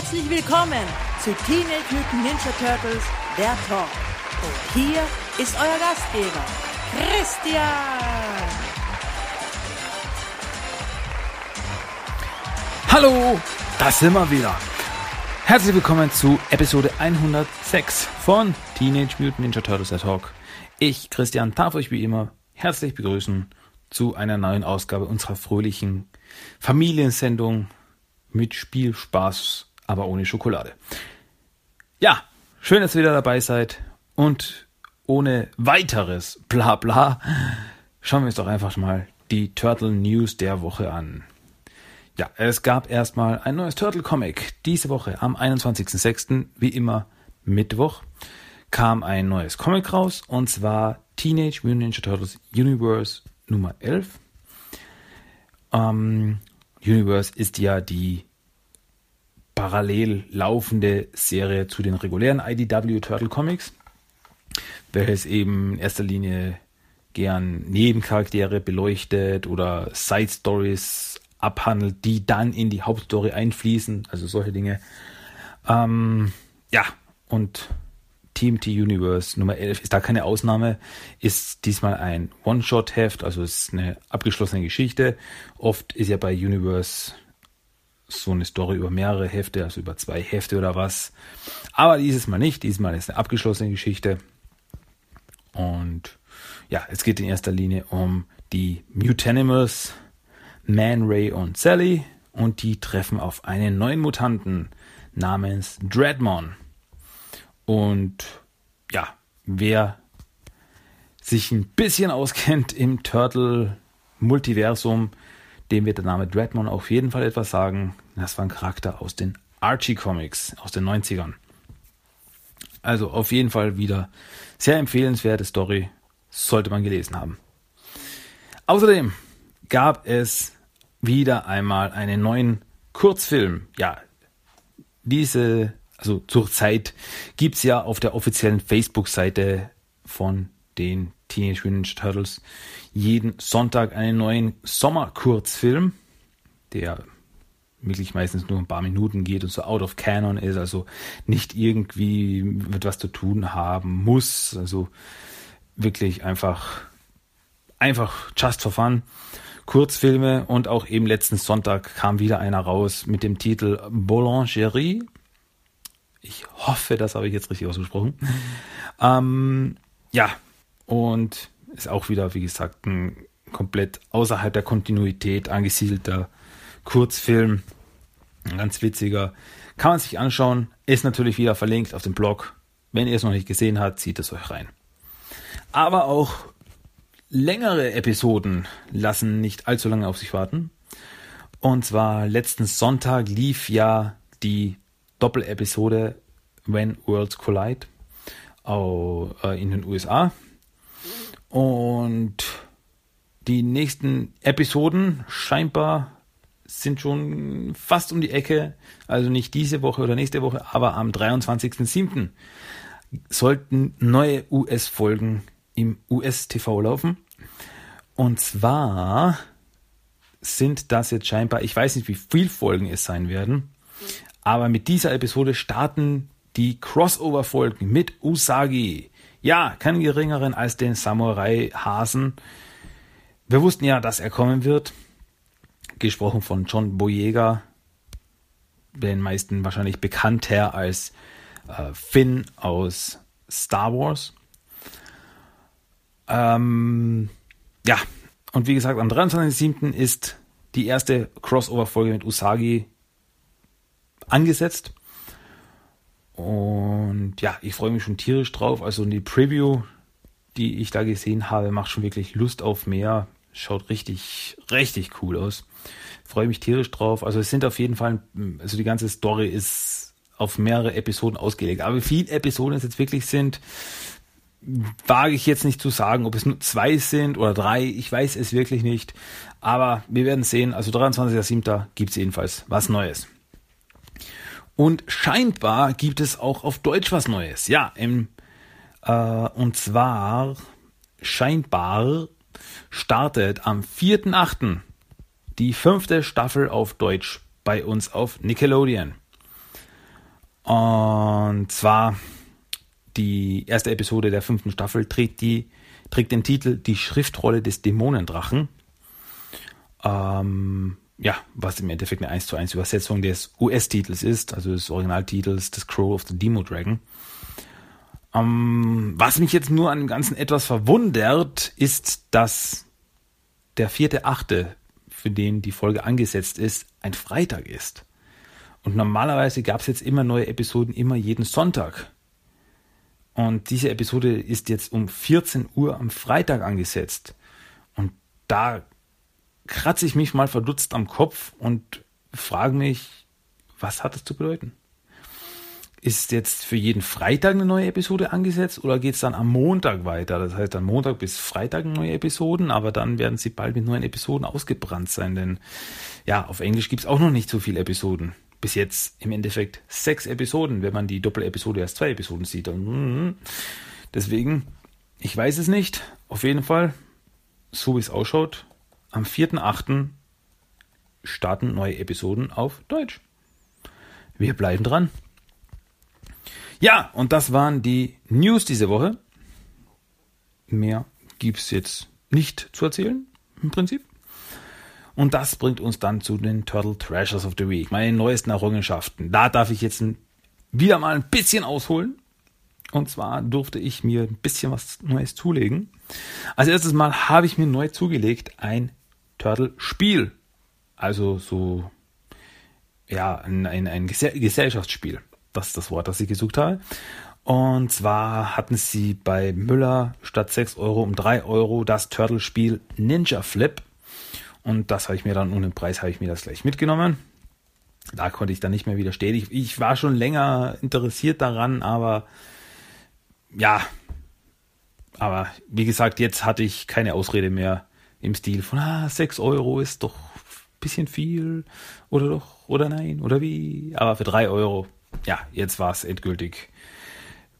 Herzlich willkommen zu Teenage Mutant Ninja Turtles, der Talk. Und hier ist euer Gastgeber, Christian. Hallo, da sind wir wieder. Herzlich willkommen zu Episode 106 von Teenage Mutant Ninja Turtles der Talk. Ich, Christian, darf euch wie immer herzlich begrüßen zu einer neuen Ausgabe unserer fröhlichen Familiensendung mit Spiel, Spaß aber ohne Schokolade. Ja, schön, dass ihr wieder dabei seid und ohne weiteres Blabla schauen wir uns doch einfach mal die Turtle News der Woche an. Ja, es gab erstmal ein neues Turtle Comic. Diese Woche am 21.06. wie immer Mittwoch kam ein neues Comic raus und zwar Teenage Mutant Ninja Turtles Universe Nummer 11. Ähm, Universe ist ja die parallel laufende Serie zu den regulären IDW Turtle Comics, welches eben in erster Linie gern Nebencharaktere beleuchtet oder Side Stories abhandelt, die dann in die Hauptstory einfließen, also solche Dinge. Ähm, ja, und TMT Universe Nummer 11 ist da keine Ausnahme, ist diesmal ein One-Shot-Heft, also ist eine abgeschlossene Geschichte. Oft ist ja bei Universe so eine Story über mehrere Hefte, also über zwei Hefte oder was. Aber dieses Mal nicht. Diesmal ist eine abgeschlossene Geschichte. Und ja, es geht in erster Linie um die Mutanimals, Man, Ray und Sally. Und die treffen auf einen neuen Mutanten namens Dreadmon. Und ja, wer sich ein bisschen auskennt im Turtle-Multiversum, dem wird der Name Dreadmon auf jeden Fall etwas sagen. Das war ein Charakter aus den Archie Comics aus den 90ern. Also auf jeden Fall wieder sehr empfehlenswerte Story, sollte man gelesen haben. Außerdem gab es wieder einmal einen neuen Kurzfilm. Ja, diese, also zur Zeit gibt es ja auf der offiziellen Facebook-Seite von den Teenage Mutant Turtles jeden Sonntag einen neuen Sommerkurzfilm, der wirklich meistens nur ein paar Minuten geht und so out of canon ist, also nicht irgendwie mit was zu tun haben muss, also wirklich einfach einfach just for fun. Kurzfilme und auch eben letzten Sonntag kam wieder einer raus mit dem Titel Boulangerie. Ich hoffe, das habe ich jetzt richtig ausgesprochen. ähm, ja, und ist auch wieder, wie gesagt, ein komplett außerhalb der Kontinuität angesiedelter Kurzfilm. Ein ganz witziger. Kann man sich anschauen. Ist natürlich wieder verlinkt auf dem Blog. Wenn ihr es noch nicht gesehen habt, zieht es euch rein. Aber auch längere Episoden lassen nicht allzu lange auf sich warten. Und zwar letzten Sonntag lief ja die Doppelepisode When Worlds Collide äh, in den USA. Und die nächsten Episoden scheinbar sind schon fast um die Ecke. Also nicht diese Woche oder nächste Woche, aber am 23.07. sollten neue US-Folgen im US-TV laufen. Und zwar sind das jetzt scheinbar, ich weiß nicht, wie viele Folgen es sein werden, aber mit dieser Episode starten die Crossover-Folgen mit Usagi. Ja, keinen geringeren als den Samurai-Hasen. Wir wussten ja, dass er kommen wird. Gesprochen von John Boyega, den meisten wahrscheinlich bekannter als äh, Finn aus Star Wars. Ähm, ja, und wie gesagt, am 23.07. ist die erste Crossover-Folge mit Usagi angesetzt. Und ja, ich freue mich schon tierisch drauf. Also die Preview, die ich da gesehen habe, macht schon wirklich Lust auf mehr. Schaut richtig, richtig cool aus. Freue mich tierisch drauf. Also es sind auf jeden Fall, also die ganze Story ist auf mehrere Episoden ausgelegt. Aber wie viele Episoden es jetzt wirklich sind, wage ich jetzt nicht zu sagen, ob es nur zwei sind oder drei. Ich weiß es wirklich nicht. Aber wir werden sehen. Also 23.07. gibt es jedenfalls was Neues. Und scheinbar gibt es auch auf Deutsch was Neues. Ja, im, äh, und zwar scheinbar startet am 4.8. die fünfte Staffel auf Deutsch bei uns auf Nickelodeon. Und zwar die erste Episode der fünften Staffel trägt, die, trägt den Titel Die Schriftrolle des Dämonendrachen. Ähm, ja, was im Endeffekt eine 1 zu 1 Übersetzung des US-Titels ist, also des Originaltitels des Crow of the Demo Dragon. Ähm, was mich jetzt nur an dem Ganzen etwas verwundert, ist, dass der vierte Achte, für den die Folge angesetzt ist, ein Freitag ist. Und normalerweise gab es jetzt immer neue Episoden, immer jeden Sonntag. Und diese Episode ist jetzt um 14 Uhr am Freitag angesetzt. Und da kratze ich mich mal verdutzt am Kopf und frage mich, was hat das zu bedeuten? Ist jetzt für jeden Freitag eine neue Episode angesetzt oder geht es dann am Montag weiter? Das heißt, dann Montag bis Freitag neue Episoden, aber dann werden sie bald mit neuen Episoden ausgebrannt sein, denn ja, auf Englisch gibt es auch noch nicht so viele Episoden. Bis jetzt im Endeffekt sechs Episoden, wenn man die Doppel-Episode erst zwei Episoden sieht. Mhm. Deswegen, ich weiß es nicht. Auf jeden Fall, so wie es ausschaut, am 4.8. starten neue Episoden auf Deutsch. Wir bleiben dran. Ja, und das waren die News diese Woche. Mehr gibt es jetzt nicht zu erzählen, im Prinzip. Und das bringt uns dann zu den Turtle Treasures of the Week, meine neuesten Errungenschaften. Da darf ich jetzt wieder mal ein bisschen ausholen. Und zwar durfte ich mir ein bisschen was Neues zulegen. Als erstes Mal habe ich mir neu zugelegt ein Turtle-Spiel. Also so, ja, ein, ein, ein Gesellschaftsspiel. Das ist das Wort, das ich gesucht habe. Und zwar hatten sie bei Müller statt 6 Euro um 3 Euro das Turtle-Spiel Ninja Flip. Und das habe ich mir dann ohne Preis habe ich mir das gleich mitgenommen. Da konnte ich dann nicht mehr widerstehen. Ich, ich war schon länger interessiert daran, aber ja, aber wie gesagt, jetzt hatte ich keine Ausrede mehr im Stil von, ah, 6 Euro ist doch ein bisschen viel oder doch oder nein oder wie. Aber für 3 Euro ja, jetzt war es endgültig.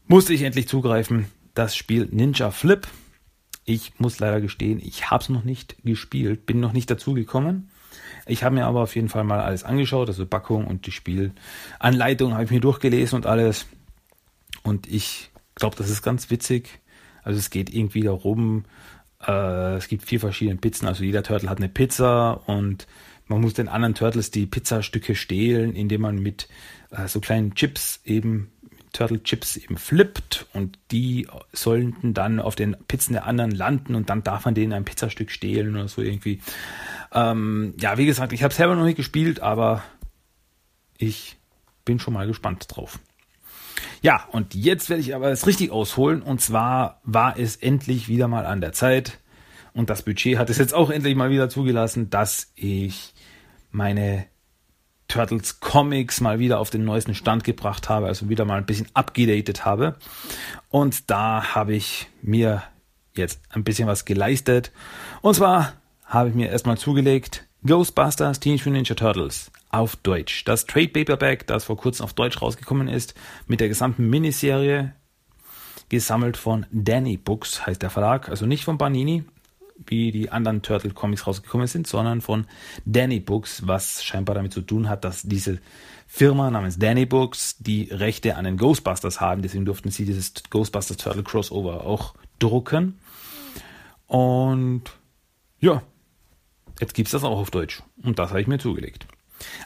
Musste ich endlich zugreifen. Das Spiel Ninja Flip. Ich muss leider gestehen, ich habe es noch nicht gespielt, bin noch nicht dazu gekommen. Ich habe mir aber auf jeden Fall mal alles angeschaut, also Packung und die Spielanleitung habe ich mir durchgelesen und alles. Und ich glaube, das ist ganz witzig. Also es geht irgendwie darum, äh, es gibt vier verschiedene Pizzen, also jeder Turtle hat eine Pizza und man muss den anderen Turtles die Pizzastücke stehlen, indem man mit äh, so kleinen Chips eben Turtle Chips eben flippt und die sollten dann auf den Pizzen der anderen landen und dann darf man denen ein Pizzastück stehlen oder so irgendwie. Ähm, ja, wie gesagt, ich habe selber noch nicht gespielt, aber ich bin schon mal gespannt drauf. Ja, und jetzt werde ich aber es richtig ausholen und zwar war es endlich wieder mal an der Zeit und das Budget hat es jetzt auch endlich mal wieder zugelassen, dass ich meine Turtles Comics mal wieder auf den neuesten Stand gebracht habe, also wieder mal ein bisschen abgedatet habe. Und da habe ich mir jetzt ein bisschen was geleistet. Und zwar habe ich mir erstmal zugelegt Ghostbusters Teenage Mutant Ninja Turtles auf Deutsch. Das Trade Paperback, das vor kurzem auf Deutsch rausgekommen ist, mit der gesamten Miniserie, gesammelt von Danny Books, heißt der Verlag, also nicht von Banini, wie die anderen Turtle Comics rausgekommen sind, sondern von Danny Books, was scheinbar damit zu tun hat, dass diese Firma namens Danny Books die Rechte an den Ghostbusters haben. Deswegen durften sie dieses Ghostbusters Turtle Crossover auch drucken. Und ja, jetzt gibt es das auch auf Deutsch. Und das habe ich mir zugelegt.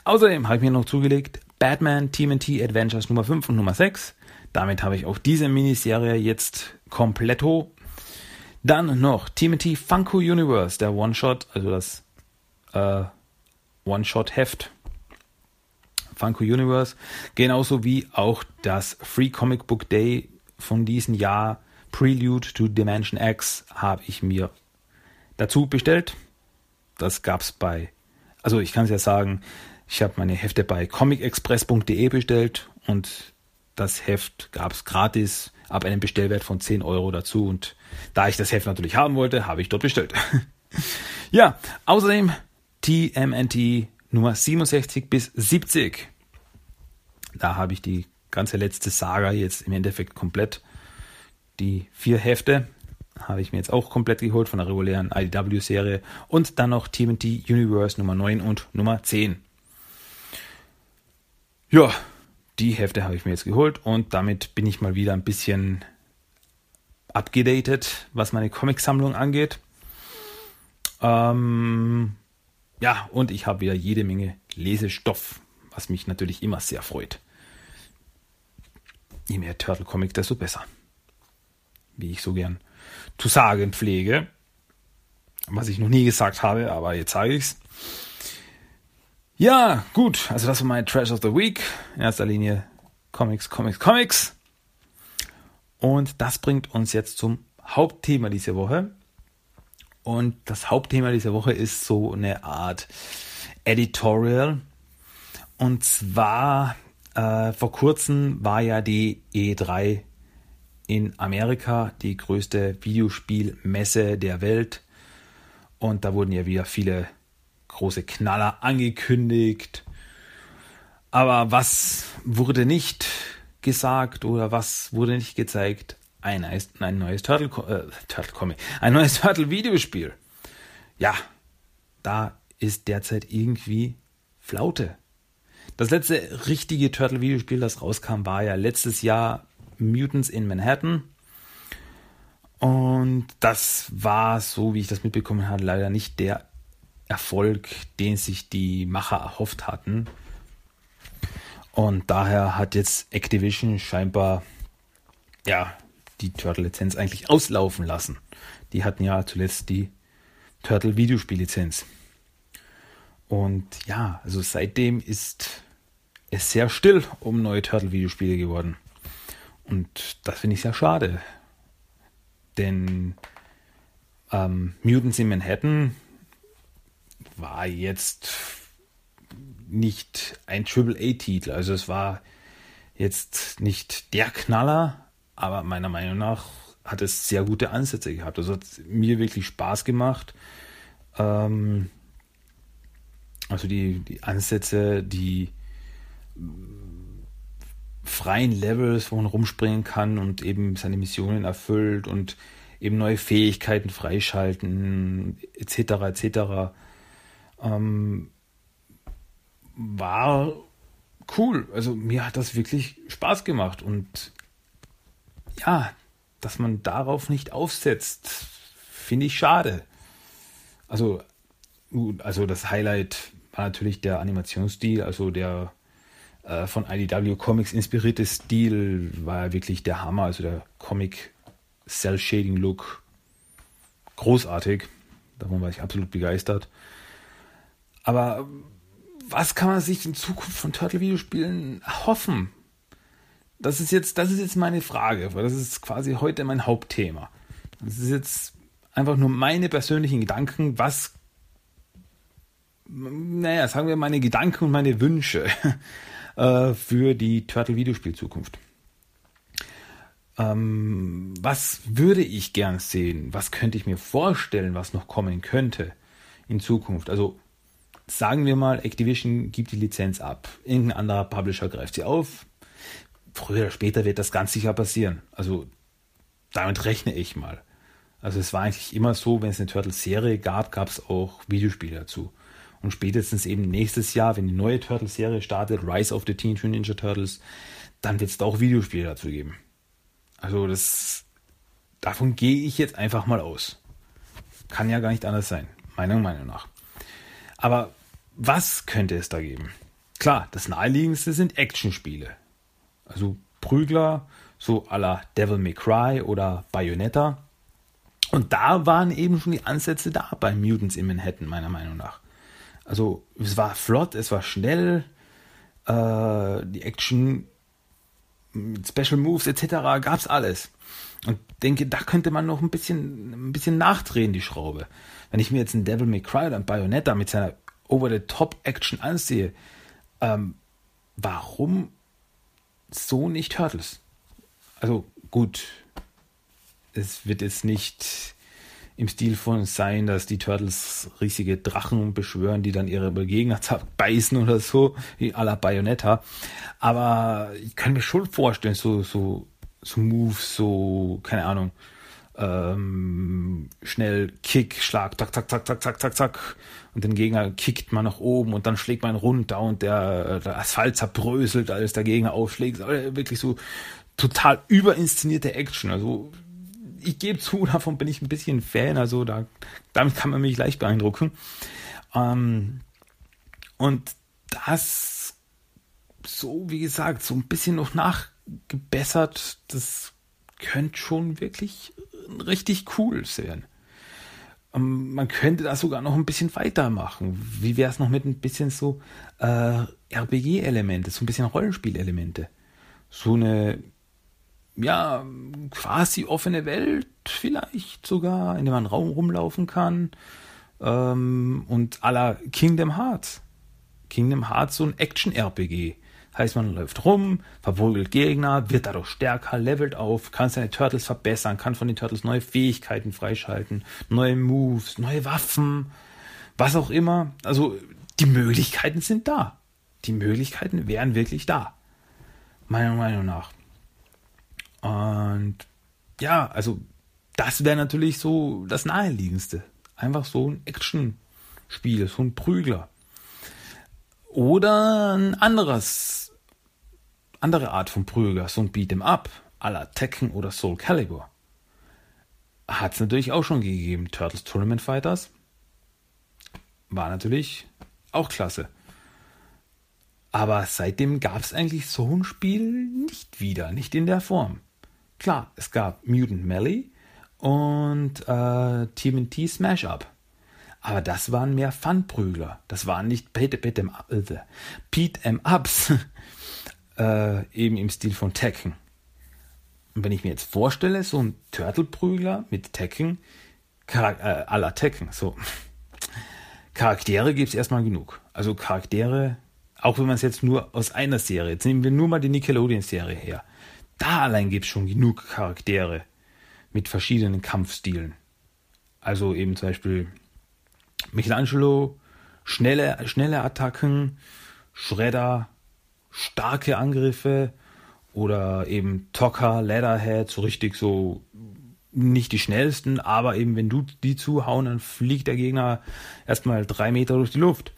Außerdem habe ich mir noch zugelegt Batman TMNT Adventures Nummer 5 und Nummer 6. Damit habe ich auch diese Miniserie jetzt kompletto dann noch TMT Funko Universe, der One-Shot, also das äh, One-Shot-Heft. Funko Universe. Genauso wie auch das Free Comic Book Day von diesem Jahr, Prelude to Dimension X, habe ich mir dazu bestellt. Das gab es bei, also ich kann es ja sagen, ich habe meine Hefte bei comicexpress.de bestellt und das Heft gab es gratis ab einem Bestellwert von 10 Euro dazu. Und da ich das Heft natürlich haben wollte, habe ich dort bestellt. ja, außerdem TMNT Nummer 67 bis 70. Da habe ich die ganze letzte Saga jetzt im Endeffekt komplett. Die vier Hefte habe ich mir jetzt auch komplett geholt von der regulären IDW-Serie. Und dann noch TMNT Universe Nummer 9 und Nummer 10. Ja, die Hefte habe ich mir jetzt geholt und damit bin ich mal wieder ein bisschen abgedatet, was meine Comicsammlung angeht. Ähm, ja, und ich habe wieder jede Menge Lesestoff, was mich natürlich immer sehr freut. Je mehr Turtle Comic, desto besser. Wie ich so gern zu sagen pflege. Was ich noch nie gesagt habe, aber jetzt sage ich's. Ja, gut. Also das war mein Trash of the Week. In erster Linie Comics, Comics, Comics. Und das bringt uns jetzt zum Hauptthema dieser Woche. Und das Hauptthema dieser Woche ist so eine Art Editorial. Und zwar äh, vor kurzem war ja die E3 in Amerika die größte Videospielmesse der Welt. Und da wurden ja wieder viele große Knaller angekündigt. Aber was wurde nicht gesagt oder was wurde nicht gezeigt? Ein, ein neues Turtle, äh, Turtle Comic, ein neues Turtle Videospiel. Ja, da ist derzeit irgendwie Flaute. Das letzte richtige Turtle Videospiel, das rauskam, war ja letztes Jahr Mutants in Manhattan. Und das war, so wie ich das mitbekommen habe, leider nicht der Erfolg, den sich die Macher erhofft hatten. Und daher hat jetzt Activision scheinbar ja die Turtle-Lizenz eigentlich auslaufen lassen. Die hatten ja zuletzt die Turtle-Videospiel-Lizenz. Und ja, also seitdem ist es sehr still um neue Turtle-Videospiele geworden. Und das finde ich sehr schade. Denn ähm, Mutants in Manhattan war jetzt nicht ein Triple-A-Titel. Also es war jetzt nicht der Knaller, aber meiner Meinung nach hat es sehr gute Ansätze gehabt. Also hat mir wirklich Spaß gemacht. Ähm, also die, die Ansätze, die freien Levels, wo man rumspringen kann und eben seine Missionen erfüllt und eben neue Fähigkeiten freischalten, etc. etc. Ähm, war cool. Also mir hat das wirklich Spaß gemacht und ja, dass man darauf nicht aufsetzt, finde ich schade. Also, also das Highlight war natürlich der Animationsstil, also der äh, von IDW Comics inspirierte Stil war wirklich der Hammer, also der Comic Cell Shading Look großartig. Davon war ich absolut begeistert. Aber was kann man sich in Zukunft von Turtle-Videospielen hoffen? Das ist jetzt, das ist jetzt meine Frage, weil das ist quasi heute mein Hauptthema. Das ist jetzt einfach nur meine persönlichen Gedanken, was, naja, sagen wir meine Gedanken und meine Wünsche äh, für die Turtle-Videospiel-Zukunft. Ähm, was würde ich gern sehen? Was könnte ich mir vorstellen, was noch kommen könnte in Zukunft? Also sagen wir mal, Activision gibt die Lizenz ab. Irgendein anderer Publisher greift sie auf. Früher oder später wird das ganz sicher passieren. Also damit rechne ich mal. Also es war eigentlich immer so, wenn es eine Turtles-Serie gab, gab es auch Videospiele dazu. Und spätestens eben nächstes Jahr, wenn die neue Turtles-Serie startet, Rise of the Teenage Ninja Turtles, dann wird es da auch Videospiele dazu geben. Also das, davon gehe ich jetzt einfach mal aus. Kann ja gar nicht anders sein, meiner Meinung nach. Aber was könnte es da geben? Klar, das naheliegendste sind Actionspiele. Also Prügler, so à la Devil May Cry oder Bayonetta. Und da waren eben schon die Ansätze da bei Mutants in Manhattan, meiner Meinung nach. Also es war flott, es war schnell, äh, die Action Special Moves etc. gab es alles. Und denke, da könnte man noch ein bisschen, ein bisschen nachdrehen, die Schraube. Wenn ich mir jetzt einen Devil May Cry oder einen Bayonetta mit seiner Over-the-Top-Action ansehe, ähm, warum so nicht Turtles? Also gut, es wird jetzt nicht im Stil von sein, dass die Turtles riesige Drachen beschwören, die dann ihre Gegner zerbeißen oder so, wie à la Bayonetta. Aber ich kann mir schon vorstellen, so, so, so Moves, so, keine Ahnung, ähm, schnell Kick, Schlag, zack, zack, zack, zack, zack, zack, zack. Und den Gegner kickt man nach oben und dann schlägt man runter und der, der Asphalt zerbröselt, als der Gegner aufschlägt. Wirklich so total überinszenierte Action. Also ich gebe zu, davon bin ich ein bisschen Fan. Also da, damit kann man mich leicht beeindrucken. Ähm, und das so, wie gesagt, so ein bisschen noch nachgebessert, das könnte schon wirklich richtig cool sein. Ähm, man könnte da sogar noch ein bisschen weitermachen. Wie wäre es noch mit ein bisschen so äh, RPG-Elemente, so ein bisschen Rollenspielelemente? So eine, ja, quasi offene Welt vielleicht sogar, in der man Raum rumlaufen kann. Ähm, und aller Kingdom Hearts. Kingdom Hearts so ein Action-RPG. Heißt, man läuft rum, verprügelt Gegner, wird dadurch stärker, levelt auf, kann seine Turtles verbessern, kann von den Turtles neue Fähigkeiten freischalten, neue Moves, neue Waffen, was auch immer. Also die Möglichkeiten sind da. Die Möglichkeiten wären wirklich da. Meiner Meinung nach. Und ja, also das wäre natürlich so das Naheliegendste. Einfach so ein Action-Spiel, so ein Prügler. Oder ein anderes andere Art von Prüger, so ein Beat'em Up, à la Tekken oder Soul Calibur. Hat es natürlich auch schon gegeben. Turtles Tournament Fighters war natürlich auch klasse. Aber seitdem gab es eigentlich so ein Spiel nicht wieder, nicht in der Form. Klar, es gab Mutant Melee und äh, TMNT Smash Up. Aber das waren mehr Fun-Prügler. Das waren nicht Beat'em äh, Ups, äh, eben im Stil von Tekken. Und wenn ich mir jetzt vorstelle, so ein Turtle-Prügler mit Tekken, Charak äh, à la Tekken, so. Charaktere gibt es erstmal genug. Also Charaktere, auch wenn man es jetzt nur aus einer Serie, jetzt nehmen wir nur mal die Nickelodeon-Serie her. Da allein gibt es schon genug Charaktere mit verschiedenen Kampfstilen. Also eben zum Beispiel Michelangelo, schnelle, schnelle Attacken, Shredder, starke Angriffe oder eben Tocker, Leatherhead, so richtig so nicht die schnellsten, aber eben wenn du die zuhauen, dann fliegt der Gegner erstmal drei Meter durch die Luft.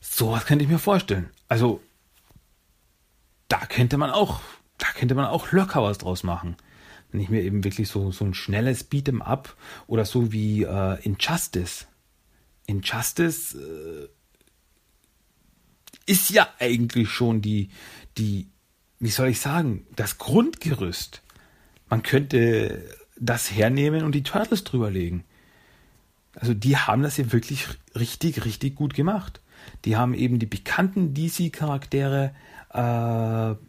Sowas könnte ich mir vorstellen. Also da könnte man auch, da könnte man auch locker was draus machen. Wenn ich mir eben wirklich so, so ein schnelles Beat'em Up oder so wie äh, Injustice. Injustice äh, ist ja eigentlich schon die, die, wie soll ich sagen, das Grundgerüst. Man könnte das hernehmen und die Turtles drüberlegen. Also die haben das ja wirklich richtig, richtig gut gemacht. Die haben eben die bekannten DC-Charaktere, äh,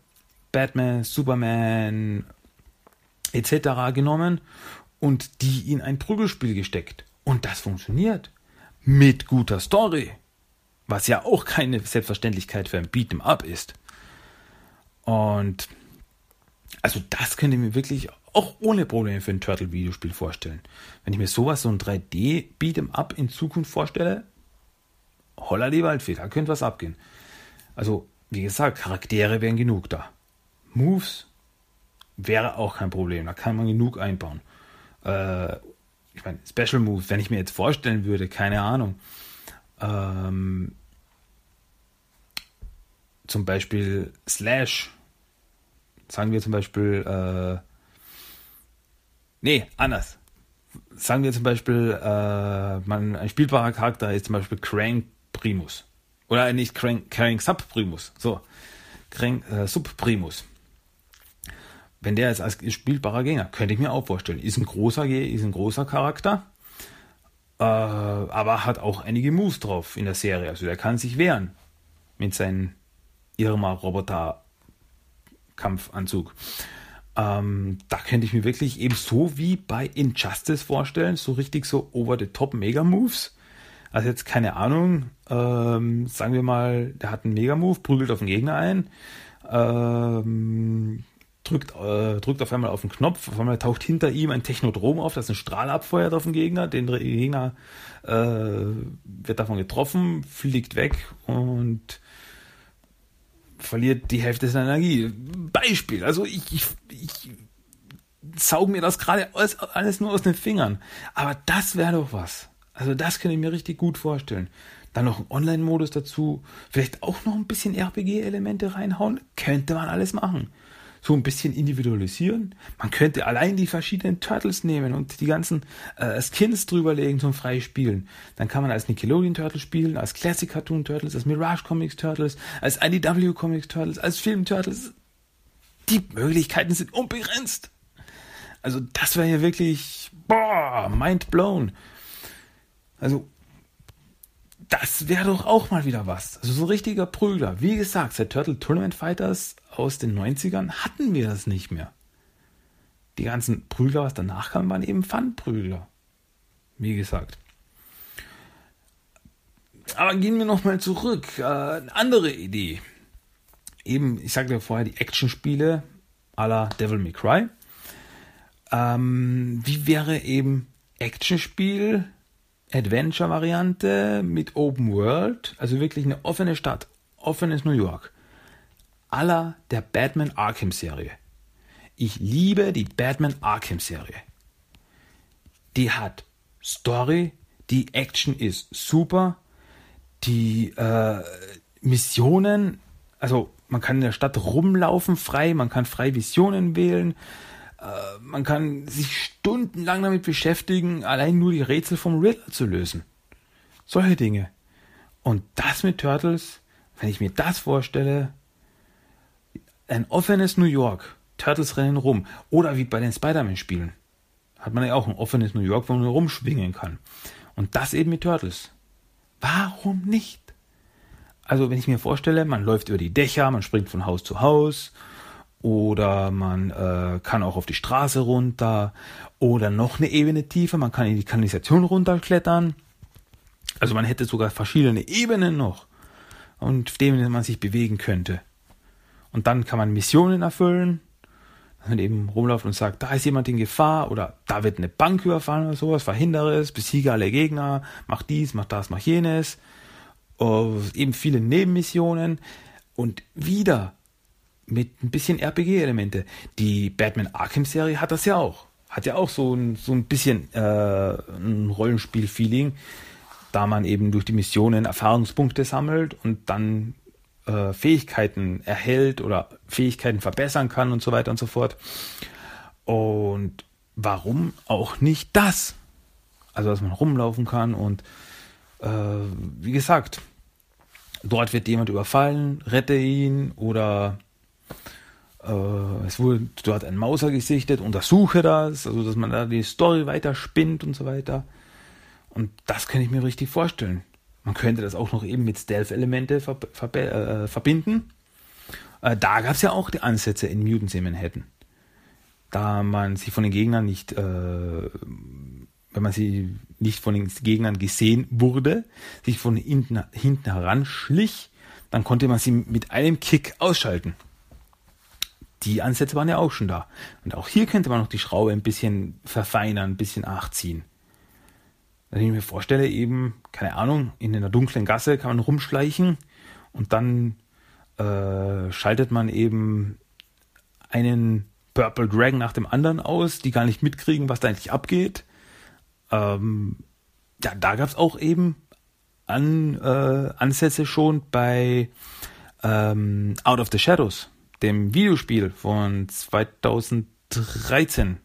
Batman, Superman etc. genommen und die in ein Prügelspiel gesteckt. Und das funktioniert. Mit guter Story. Was ja auch keine Selbstverständlichkeit für ein Beat'em Up ist. Und also das könnte ich mir wirklich auch ohne Probleme für ein Turtle-Videospiel vorstellen. Wenn ich mir sowas, so ein 3D-Beat'em Up in Zukunft vorstelle, holla die Waldfee, da könnte was abgehen. Also, wie gesagt, Charaktere wären genug da. Moves wäre auch kein Problem, da kann man genug einbauen. Äh, ich meine, Special Moves, wenn ich mir jetzt vorstellen würde, keine Ahnung, ähm, zum Beispiel Slash, sagen wir zum Beispiel, äh, nee, anders. Sagen wir zum Beispiel, äh, man, ein spielbarer Charakter ist zum Beispiel Crank Primus. Oder nicht Crank, Crank Sub Primus. So. Crank äh, Sub Primus. Wenn der ist als spielbarer Gegner, könnte ich mir auch vorstellen. Ist ein großer, ist ein großer Charakter, äh, aber hat auch einige Moves drauf in der Serie. Also der kann sich wehren mit seinen Irma-Roboter-Kampfanzug. Ähm, da könnte ich mir wirklich eben so wie bei Injustice vorstellen, so richtig so over-the-top-Mega-Moves. Also jetzt keine Ahnung, ähm, sagen wir mal, der hat einen Mega-Move, prügelt auf den Gegner ein, ähm, drückt, äh, drückt auf einmal auf den Knopf, auf einmal taucht hinter ihm ein Technodrom auf, das einen Strahl abfeuert auf den Gegner, den Gegner äh, wird davon getroffen, fliegt weg und verliert die Hälfte seiner Energie. Beispiel, also ich, ich, ich sauge mir das gerade alles, alles nur aus den Fingern. Aber das wäre doch was. Also das kann ich mir richtig gut vorstellen. Dann noch ein Online-Modus dazu. Vielleicht auch noch ein bisschen RPG-Elemente reinhauen. Könnte man alles machen so ein bisschen individualisieren. Man könnte allein die verschiedenen Turtles nehmen und die ganzen äh, Skins drüberlegen zum Freispielen. Dann kann man als Nickelodeon Turtles spielen, als Classic Cartoon Turtles, als Mirage Comics Turtles, als IDW Comics Turtles, als Film Turtles. Die Möglichkeiten sind unbegrenzt. Also das wäre ja wirklich boah, mind blown. Also das wäre doch auch mal wieder was. Also so ein richtiger Prügler. Wie gesagt, seit Turtle Tournament Fighters aus den 90ern hatten wir das nicht mehr. Die ganzen Prügler, was danach kam, waren eben Pfandprügler. Wie gesagt. Aber gehen wir nochmal zurück. Äh, eine andere Idee. Eben, ich sagte ja vorher, die Actionspiele à la Devil May Cry. Ähm, wie wäre eben Actionspiel Adventure-Variante mit Open World, also wirklich eine offene Stadt, offenes New York, aller der Batman Arkham-Serie. Ich liebe die Batman Arkham-Serie. Die hat Story, die Action ist super, die äh, Missionen, also man kann in der Stadt rumlaufen frei, man kann frei Visionen wählen, äh, man kann sich stundenlang damit beschäftigen, allein nur die Rätsel vom Riddler zu lösen. Solche Dinge. Und das mit Turtles, wenn ich mir das vorstelle, ein offenes New York, Turtles rennen rum. Oder wie bei den Spider-Man-Spielen. Hat man ja auch ein offenes New York, wo man rumschwingen kann. Und das eben mit Turtles. Warum nicht? Also, wenn ich mir vorstelle, man läuft über die Dächer, man springt von Haus zu Haus oder man äh, kann auch auf die Straße runter oder noch eine Ebene tiefer, man kann in die Kanalisation runterklettern. Also man hätte sogar verschiedene Ebenen noch und auf denen man sich bewegen könnte. Und dann kann man Missionen erfüllen, dass man eben rumläuft und sagt, da ist jemand in Gefahr oder da wird eine Bank überfallen oder sowas, verhindere es, besiege alle Gegner, mach dies, mach das, mach jenes. Uh, eben viele Nebenmissionen und wieder mit ein bisschen RPG-Elemente. Die Batman Arkham-Serie hat das ja auch. Hat ja auch so ein, so ein bisschen äh, ein Rollenspiel-Feeling, da man eben durch die Missionen Erfahrungspunkte sammelt und dann äh, Fähigkeiten erhält oder Fähigkeiten verbessern kann und so weiter und so fort. Und warum auch nicht das? Also, dass man rumlaufen kann und äh, wie gesagt, dort wird jemand überfallen, rette ihn oder es wurde dort ein Mauser gesichtet, untersuche das, also dass man da die Story weiter spinnt und so weiter. Und das kann ich mir richtig vorstellen. Man könnte das auch noch eben mit Stealth-Elemente ver ver äh, verbinden. Äh, da gab es ja auch die Ansätze in Mutants in Manhattan. Da man sich von den Gegnern nicht, äh, wenn man sie nicht von den Gegnern gesehen wurde, sich von hinten, hinten heranschlich, dann konnte man sie mit einem Kick ausschalten die Ansätze waren ja auch schon da. Und auch hier könnte man noch die Schraube ein bisschen verfeinern, ein bisschen nachziehen. Wenn ich mir vorstelle, eben, keine Ahnung, in einer dunklen Gasse kann man rumschleichen und dann äh, schaltet man eben einen Purple Dragon nach dem anderen aus, die gar nicht mitkriegen, was da eigentlich abgeht. Ähm, ja, da gab es auch eben an, äh, Ansätze schon bei ähm, Out of the Shadows dem Videospiel von 2013.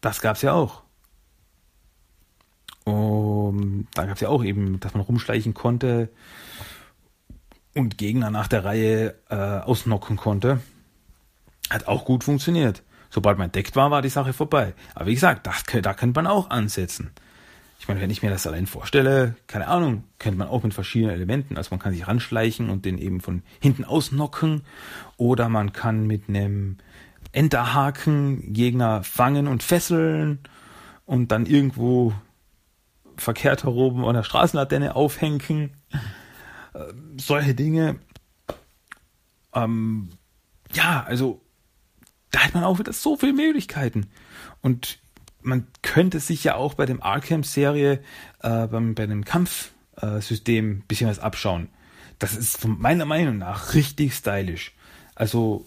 Das gab es ja auch. Um, da gab es ja auch eben, dass man rumschleichen konnte und Gegner nach der Reihe äh, ausnocken konnte. Hat auch gut funktioniert. Sobald man entdeckt war, war die Sache vorbei. Aber wie gesagt, das, da könnte man auch ansetzen. Ich meine, wenn ich mir das allein vorstelle, keine Ahnung, könnte man auch mit verschiedenen Elementen, also man kann sich ranschleichen und den eben von hinten ausnocken oder man kann mit einem Enterhaken Gegner fangen und fesseln und dann irgendwo verkehrt herum an der Straßenlaterne aufhängen. Äh, solche Dinge. Ähm, ja, also da hat man auch wieder so viele Möglichkeiten. Und man könnte sich ja auch bei dem Arkham-Serie, äh, beim, bei dem Kampfsystem äh, bisschen was abschauen. Das ist von meiner Meinung nach richtig stylisch. Also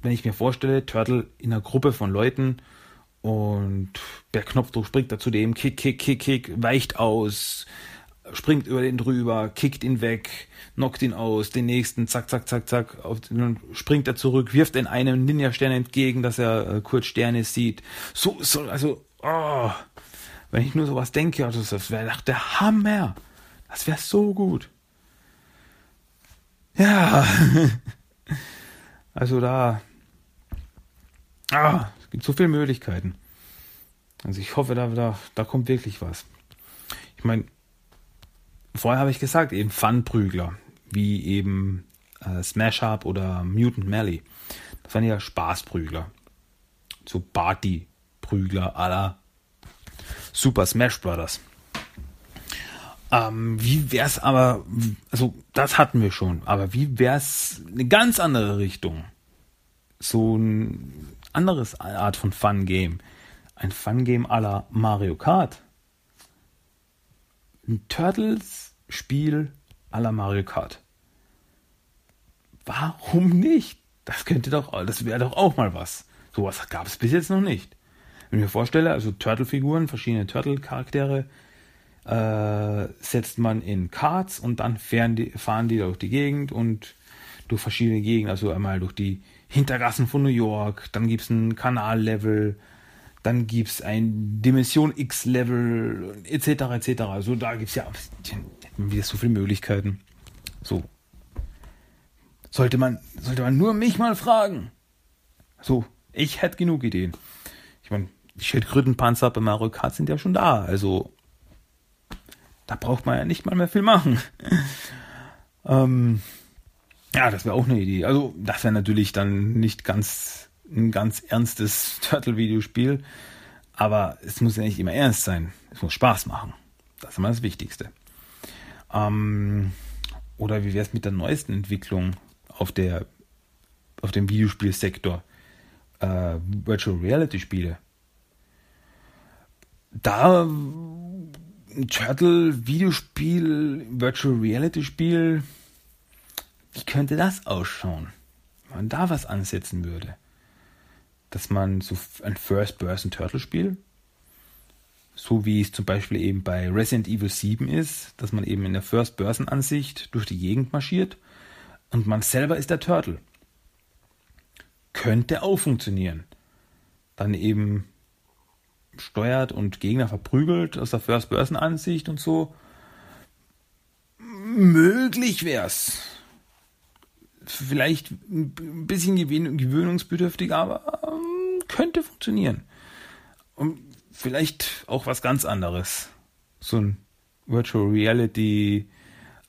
wenn ich mir vorstelle, Turtle in einer Gruppe von Leuten und per Knopfdruck springt er zu dem, kick, kick, kick, kick, weicht aus, springt über den drüber, kickt ihn weg, knockt ihn aus, den nächsten, zack, zack, zack, zack, dann springt er zurück, wirft in einem Ninja-Stern entgegen, dass er äh, kurz Sterne sieht. So, so, also, oh, wenn ich nur sowas denke, also das wäre der Hammer. Das wäre so gut. Ja. Also da. Ah, es gibt so viele Möglichkeiten. Also ich hoffe, da, da, da kommt wirklich was. Ich meine, vorher habe ich gesagt, eben Fun-Prügler, wie eben äh, Smash Up oder Mutant Mally. Das waren ja Spaßprügler. So Party-Prügler aller Super Smash Brothers. Ähm, wie wär's aber, also das hatten wir schon, aber wie wär's eine ganz andere Richtung? So ein anderes Art von Fun Game. Ein Fun Game aller Mario Kart. Ein Turtles Spiel aller Mario Kart. Warum nicht? Das könnte doch, das wäre doch auch mal was. Sowas gab es bis jetzt noch nicht. Wenn ich mir vorstelle, also Turtle-Figuren, verschiedene Turtle-Charaktere, äh, setzt man in Karts und dann fahren die, fahren die durch die Gegend und durch verschiedene Gegenden, also einmal durch die Hintergassen von New York, dann gibt es ein Kanallevel, dann gibt es ein Dimension X-Level, etc. etc. Also da gibt es ja wieder so viele Möglichkeiten. So. Sollte man, sollte man nur mich mal fragen. So, ich hätte genug Ideen. Ich meine, die Schildkrötenpanzer bei Mario Kart sind ja schon da. Also da braucht man ja nicht mal mehr viel machen. ähm, ja, das wäre auch eine Idee. Also das wäre natürlich dann nicht ganz ein ganz ernstes Turtle-Videospiel, aber es muss ja nicht immer ernst sein. Es muss Spaß machen. Das ist immer das Wichtigste. Ähm, oder wie wäre es mit der neuesten Entwicklung auf der auf dem Videospielsektor? Äh, Virtual Reality Spiele da ein Turtle-Videospiel, Virtual Reality-Spiel, wie könnte das ausschauen? Wenn man da was ansetzen würde. Dass man so ein First-Person-Turtle-Spiel, so wie es zum Beispiel eben bei Resident Evil 7 ist, dass man eben in der First-Person-Ansicht durch die Gegend marschiert und man selber ist der Turtle. Könnte auch funktionieren. Dann eben steuert und Gegner verprügelt aus der First-Person-Ansicht und so. Möglich wär's. Vielleicht ein bisschen gewöhnungsbedürftig, aber ähm, könnte funktionieren. Und vielleicht auch was ganz anderes. So ein Virtual Reality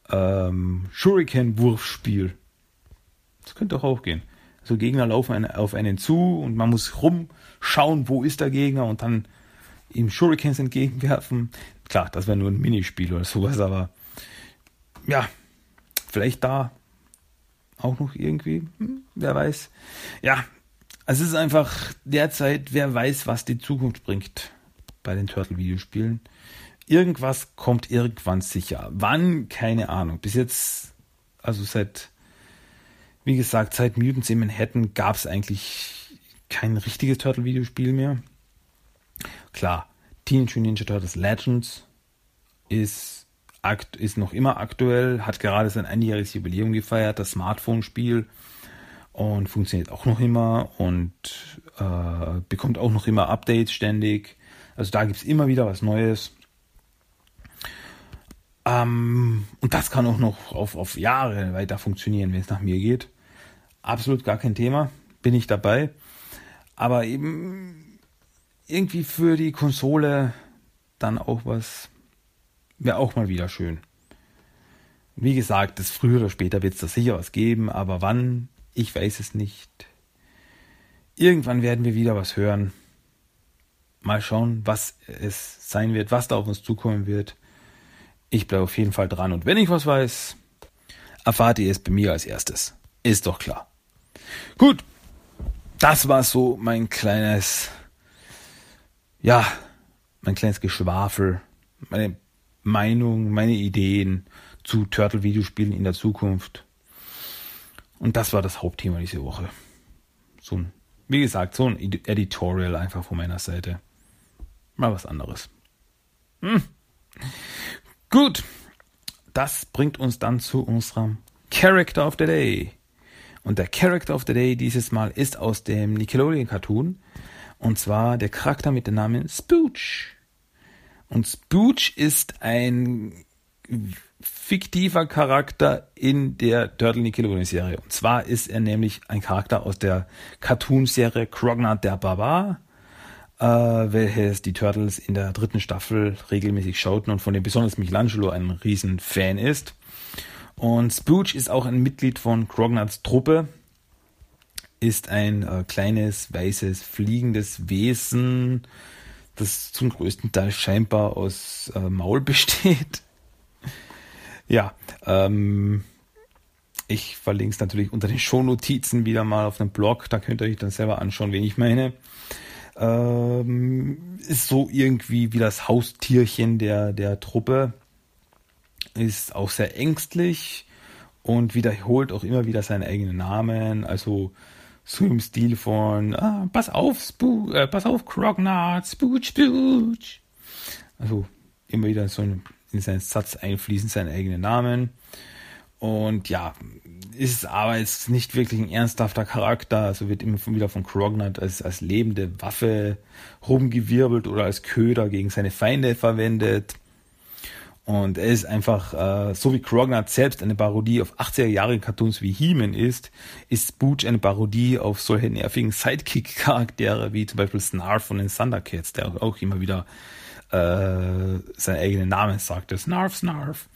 ähm, Shuriken-Wurfspiel. Das könnte auch gehen. Also Gegner laufen auf einen zu und man muss rumschauen, wo ist der Gegner und dann ihm Shurikens entgegenwerfen. Klar, das wäre nur ein Minispiel oder sowas, aber ja, vielleicht da auch noch irgendwie, hm, wer weiß. Ja, es ist einfach derzeit, wer weiß, was die Zukunft bringt bei den Turtle-Videospielen. Irgendwas kommt irgendwann sicher. Wann? Keine Ahnung. Bis jetzt, also seit, wie gesagt, seit Mutants in Manhattan gab es eigentlich kein richtiges Turtle-Videospiel mehr. Klar, Teenage Mutant Ninja Turtles Legends ist, ist noch immer aktuell, hat gerade sein einjähriges Jubiläum gefeiert, das Smartphone-Spiel und funktioniert auch noch immer und äh, bekommt auch noch immer Updates ständig. Also da gibt es immer wieder was Neues. Ähm, und das kann auch noch auf, auf Jahre weiter funktionieren, wenn es nach mir geht. Absolut gar kein Thema, bin ich dabei. Aber eben irgendwie für die Konsole dann auch was, wäre auch mal wieder schön. Wie gesagt, das früher oder später wird es da sicher was geben, aber wann, ich weiß es nicht. Irgendwann werden wir wieder was hören. Mal schauen, was es sein wird, was da auf uns zukommen wird. Ich bleibe auf jeden Fall dran und wenn ich was weiß, erfahrt ihr es bei mir als erstes. Ist doch klar. Gut, das war so mein kleines ja, mein kleines Geschwafel, meine Meinung, meine Ideen zu Turtle-Videospielen in der Zukunft. Und das war das Hauptthema diese Woche. so ein, wie gesagt, so ein Editorial einfach von meiner Seite. Mal was anderes. Hm. Gut, das bringt uns dann zu unserem Character of the Day. Und der Character of the Day dieses Mal ist aus dem Nickelodeon Cartoon. Und zwar der Charakter mit dem Namen Spooch. Und Spooch ist ein fiktiver Charakter in der Turtle Nickelodeon Serie. Und zwar ist er nämlich ein Charakter aus der Cartoon-Serie Crognard der Barbar, äh, welches die Turtles in der dritten Staffel regelmäßig schauten und von dem besonders Michelangelo ein riesen Fan ist. Und Spooch ist auch ein Mitglied von Crognards Truppe, ist ein äh, kleines, weißes, fliegendes Wesen, das zum größten Teil scheinbar aus äh, Maul besteht. ja, ähm, ich verlinke es natürlich unter den Shownotizen wieder mal auf dem Blog, da könnt ihr euch dann selber anschauen, wen ich meine. Ähm, ist so irgendwie wie das Haustierchen der, der Truppe. Ist auch sehr ängstlich und wiederholt auch immer wieder seinen eigenen Namen. Also so im Stil von ah, Pass auf, Spoo äh, pass auf, Crognard, Spooch, Spooch. Also immer wieder so in seinen Satz einfließen, seinen eigenen Namen. Und ja, ist aber jetzt nicht wirklich ein ernsthafter Charakter. Also wird immer wieder von Crognard als, als lebende Waffe rumgewirbelt oder als Köder gegen seine Feinde verwendet. Und er ist einfach, äh, so wie Crognard selbst eine Parodie auf 80er Jahre Cartoons wie He-Man ist, ist Spooch eine Parodie auf solche nervigen Sidekick-Charaktere wie zum Beispiel Snarf von den Thundercats, der auch immer wieder äh, seinen eigenen Namen sagt. Snarf, Snarf.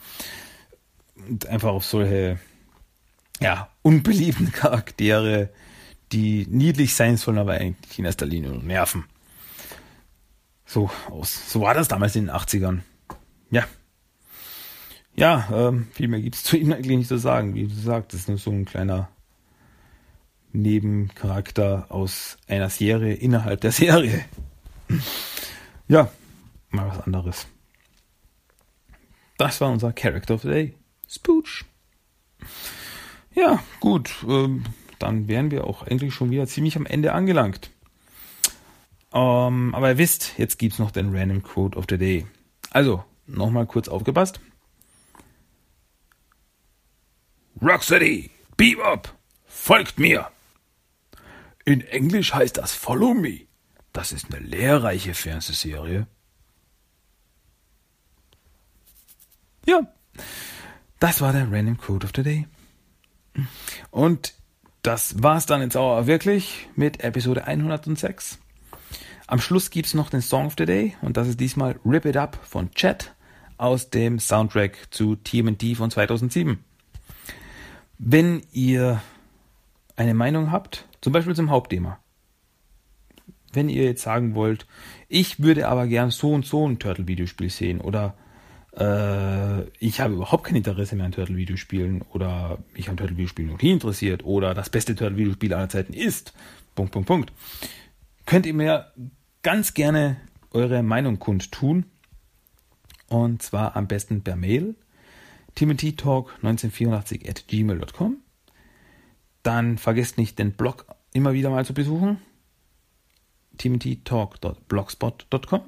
Und einfach auf solche, ja, unbeliebten Charaktere, die niedlich sein sollen, aber eigentlich in erster Linie nur nerven. So aus. So war das damals in den 80ern. Ja ja, ähm, viel mehr gibt es zu ihm eigentlich nicht zu sagen. Wie du sagst, das ist nur so ein kleiner Nebencharakter aus einer Serie innerhalb der Serie. ja, mal was anderes. Das war unser Character of the Day. Spooch. Ja, gut. Ähm, dann wären wir auch eigentlich schon wieder ziemlich am Ende angelangt. Ähm, aber ihr wisst, jetzt gibt es noch den Random Quote of the Day. Also, nochmal kurz aufgepasst. Rocksteady, Bebop, folgt mir. In Englisch heißt das Follow Me. Das ist eine lehrreiche Fernsehserie. Ja, das war der Random Code of the Day. Und das war's dann jetzt auch wirklich mit Episode 106. Am Schluss gibt's noch den Song of the Day und das ist diesmal Rip It Up von Chet aus dem Soundtrack zu TMNT von 2007. Wenn ihr eine Meinung habt, zum Beispiel zum Hauptthema, wenn ihr jetzt sagen wollt, ich würde aber gern so und so ein Turtle-Videospiel sehen oder äh, ich habe überhaupt kein Interesse mehr an Turtle-Videospielen oder mich an Turtle-Videospielen noch nie interessiert oder das beste Turtle-Videospiel aller Zeiten ist, Punkt, Punkt, Punkt, könnt ihr mir ganz gerne eure Meinung kundtun. Und zwar am besten per Mail timothytalk1984 at gmail.com. Dann vergesst nicht, den Blog immer wieder mal zu besuchen. timothytalk.blogspot.com.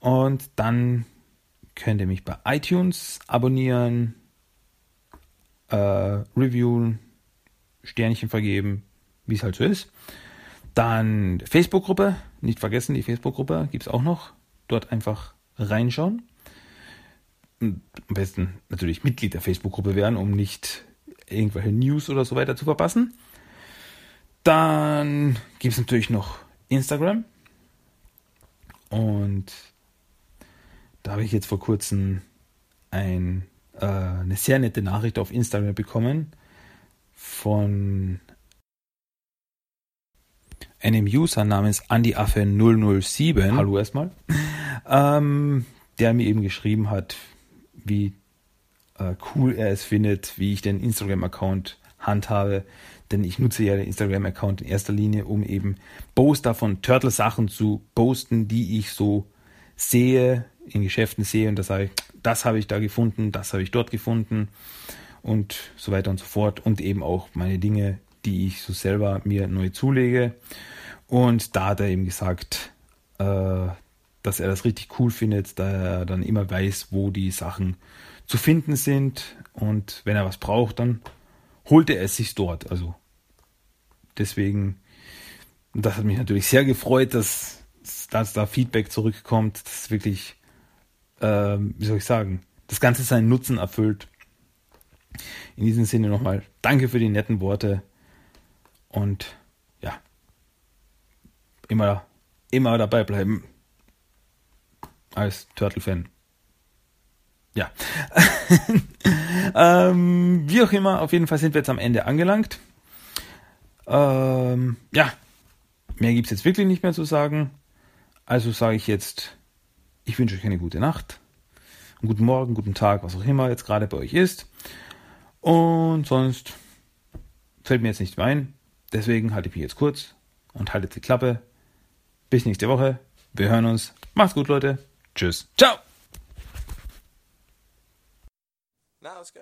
Und dann könnt ihr mich bei iTunes abonnieren, äh, reviewen, Sternchen vergeben, wie es halt so ist. Dann Facebook-Gruppe, nicht vergessen, die Facebook-Gruppe gibt es auch noch. Dort einfach reinschauen am besten natürlich Mitglied der Facebook-Gruppe werden, um nicht irgendwelche News oder so weiter zu verpassen. Dann gibt es natürlich noch Instagram. Und da habe ich jetzt vor kurzem ein, äh, eine sehr nette Nachricht auf Instagram bekommen von einem User namens AndyAffe007. Hallo erstmal. Ähm, der mir eben geschrieben hat, wie äh, cool er es findet, wie ich den Instagram-Account handhabe. Denn ich nutze ja den Instagram-Account in erster Linie, um eben Poster von Turtle-Sachen zu posten, die ich so sehe, in Geschäften sehe und da sage ich, das habe ich da gefunden, das habe ich dort gefunden und so weiter und so fort. Und eben auch meine Dinge, die ich so selber mir neu zulege. Und da hat er eben gesagt, äh, dass er das richtig cool findet, da er dann immer weiß, wo die Sachen zu finden sind. Und wenn er was braucht, dann holt er es sich dort. Also deswegen, das hat mich natürlich sehr gefreut, dass, dass da Feedback zurückkommt, dass wirklich, äh, wie soll ich sagen, das Ganze seinen Nutzen erfüllt. In diesem Sinne nochmal danke für die netten Worte und ja, immer, immer dabei bleiben als Turtle-Fan. Ja. ähm, wie auch immer, auf jeden Fall sind wir jetzt am Ende angelangt. Ähm, ja, mehr gibt es jetzt wirklich nicht mehr zu sagen. Also sage ich jetzt, ich wünsche euch eine gute Nacht, einen guten Morgen, guten Tag, was auch immer jetzt gerade bei euch ist. Und sonst fällt mir jetzt nicht ein. Deswegen halte ich mich jetzt kurz und haltet die Klappe. Bis nächste Woche. Wir hören uns. Macht's gut, Leute. Tschüss. Ciao. Now let's go.